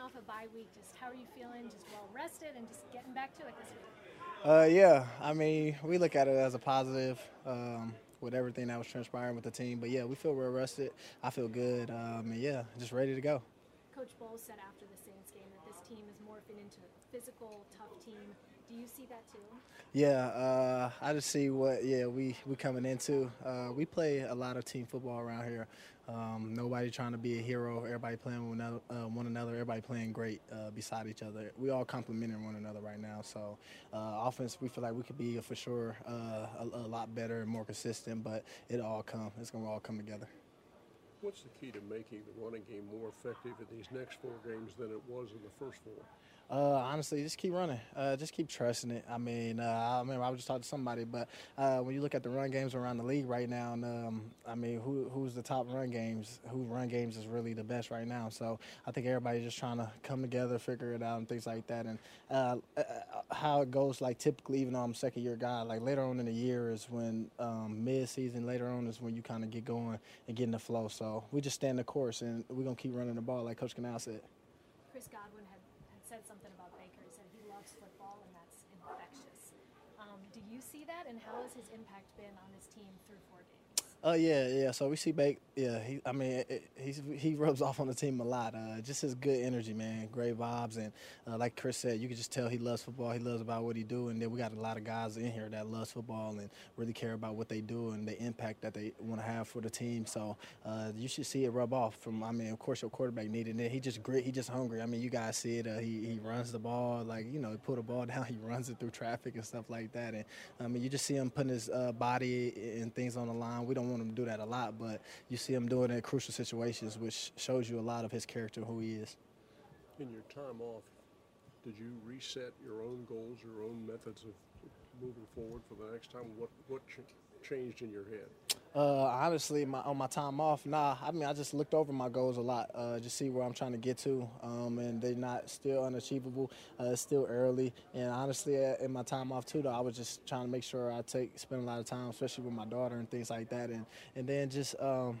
off a bye week. Just how are you feeling? Just well rested and just getting back to it this week. Uh, yeah, I mean, we look at it as a positive um, with everything that was transpiring with the team. But yeah, we feel well rested. I feel good. Um, and yeah, just ready to go. Coach Bowles said after the Saints game that this team is morphing into a physical, tough team. Do you see that too? Yeah, uh, I just see what yeah we we coming into. Uh, we play a lot of team football around here. Um, nobody trying to be a hero. Everybody playing with another, uh, one another. Everybody playing great uh, beside each other. We all complementing one another right now. So uh, offense, we feel like we could be for sure uh, a, a, lot better and more consistent. But it all come. It's gonna all come together. What's the key to making the running game more effective in these next four games than it was in the first four? Uh, honestly, just keep running. Uh, just keep trusting it. I mean, uh, I remember I was just talking to somebody, but uh, when you look at the run games around the league right now, and, um, I mean, who, who's the top run games? Who run games is really the best right now? So I think everybody's just trying to come together, figure it out, and things like that. And uh, uh, how it goes, like typically, even though I'm a second year guy, like later on in the year is when um, mid season, later on is when you kind of get going and get in the flow. So we just stand the course, and we're gonna keep running the ball, like Coach Canales said. Chris Godwin said something about Baker. He said he loves football and that's infectious. Um, do you see that, and how has his impact been on his team through four games? Oh uh, yeah, yeah. So we see Bake. Yeah, he. I mean, it, he's he rubs off on the team a lot. Uh, just his good energy, man. Great vibes, and uh, like Chris said, you can just tell he loves football. He loves about what he do, and then we got a lot of guys in here that loves football and really care about what they do and the impact that they want to have for the team. So uh, you should see it rub off. From I mean, of course, your quarterback needed it. He just grit. He just hungry. I mean, you guys see it. Uh, he he runs the ball like you know, he put a ball down. He runs it through traffic and stuff like that. And I mean, you just see him putting his uh, body and things on the line. We don't want him to do that a lot but you see him doing it in crucial situations, which shows you a lot of his character who he is. In your time off, did you reset your own goals, your own methods of moving forward for the next time? What what ch- changed in your head? Uh, honestly, my, on my time off, nah. I mean, I just looked over my goals a lot, uh, just see where I'm trying to get to, um, and they're not still unachievable. Uh, it's still early, and honestly, uh, in my time off too, though, I was just trying to make sure I take spend a lot of time, especially with my daughter and things like that, and and then just. Um,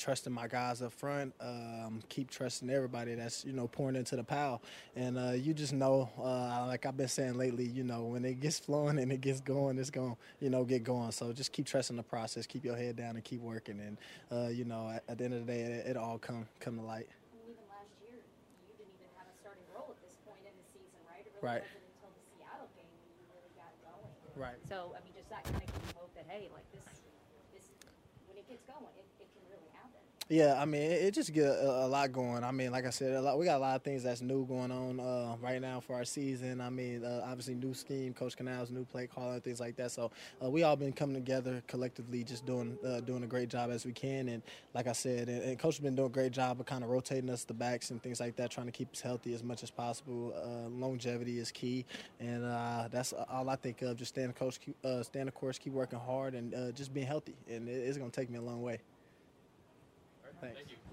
trusting my guys up front. Um, keep trusting everybody that's you know pouring into the pile, And uh, you just know, uh, like I've been saying lately, you know, when it gets flowing and it gets going, it's going you know get going. So just keep trusting the process. Keep your head down and keep working. And uh, you know, at, at, the end of the day, it, it all come come to light. even last year, you didn't even have a starting role at this point in the season, right? It really right. wasn't until the Seattle game when you really got going. Right. So I mean just that kind of hope that hey, like this when it gets going, it, it can really happen. Yeah, I mean, it, it just get a, a, lot going. I mean, like I said, lot, we got a lot of things that's new going on uh, right now for our season. I mean, uh, obviously, new scheme, Coach Canales' new play calling, things like that. So uh, we all been coming together collectively, just doing uh, doing a great job as we can. And like I said, and, and Coach has been doing a great job of kind of rotating us the backs and things like that, trying to keep us healthy as much as possible. Uh, longevity is key, and uh, that's all I think of. Just stand coach, keep, stand the course, keep working hard, and just being healthy. And it, it's going to take me a long way. Thanks. Thank you.